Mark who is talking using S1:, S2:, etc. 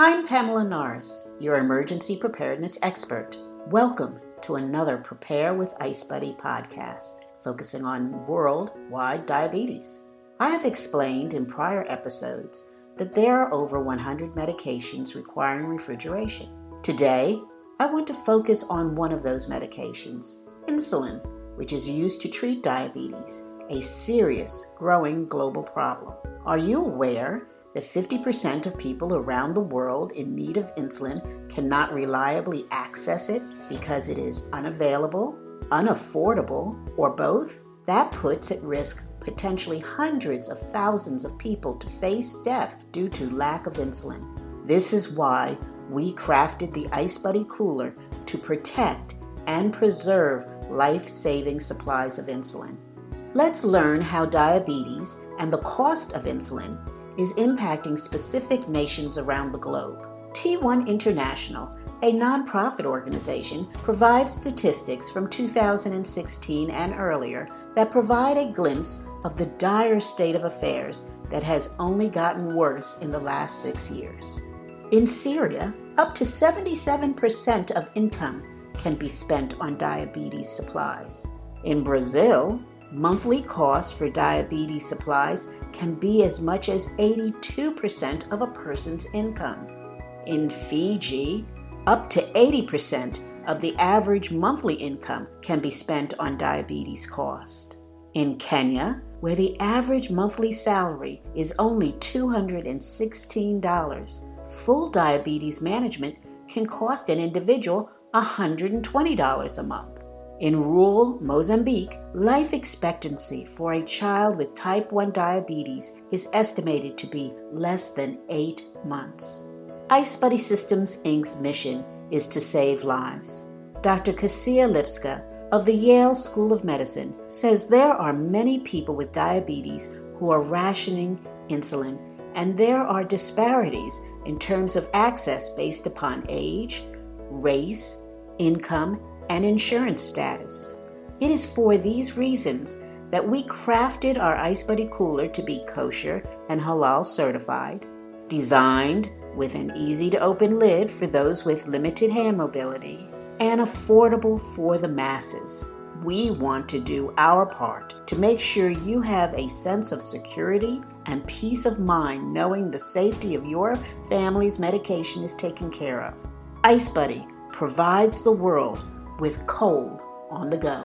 S1: I'm Pamela Norris, your emergency preparedness expert. Welcome to another Prepare with Ice Buddy podcast, focusing on worldwide diabetes. I have explained in prior episodes that there are over 100 medications requiring refrigeration. Today, I want to focus on one of those medications, insulin, which is used to treat diabetes, a serious, growing global problem. Are you aware that 50% of people around the world in need of insulin cannot reliably access it because it is unavailable, unaffordable, or both? That puts at risk potentially hundreds of thousands of people to face death due to lack of insulin. This is why we crafted the Ice Buddy Cooler to protect and preserve life saving supplies of insulin. Let's learn how diabetes and the cost of insulin is impacting specific nations around the globe. T1 International, a nonprofit organization, provides statistics from 2016 and earlier that provide a glimpse of the dire state of affairs that has only gotten worse in the last six years. In Syria, up to 77% of income can be spent on diabetes supplies. In Brazil, monthly costs for diabetes supplies can be as much as 82% of a person's income. In Fiji, up to 80% of the average monthly income can be spent on diabetes cost. In Kenya, where the average monthly salary is only $216, full diabetes management can cost an individual $120 a month. In rural Mozambique, life expectancy for a child with type 1 diabetes is estimated to be less than eight months. Ice Buddy Systems Inc.'s mission is to save lives. Dr. Kasia Lipska of the Yale School of Medicine says there are many people with diabetes who are rationing insulin, and there are disparities in terms of access based upon age, race, income, and insurance status. It is for these reasons that we crafted our Ice Buddy cooler to be kosher and halal certified, designed with an easy to open lid for those with limited hand mobility, and affordable for the masses. We want to do our part to make sure you have a sense of security and peace of mind knowing the safety of your family's medication is taken care of. Ice Buddy provides the world with cold on the go.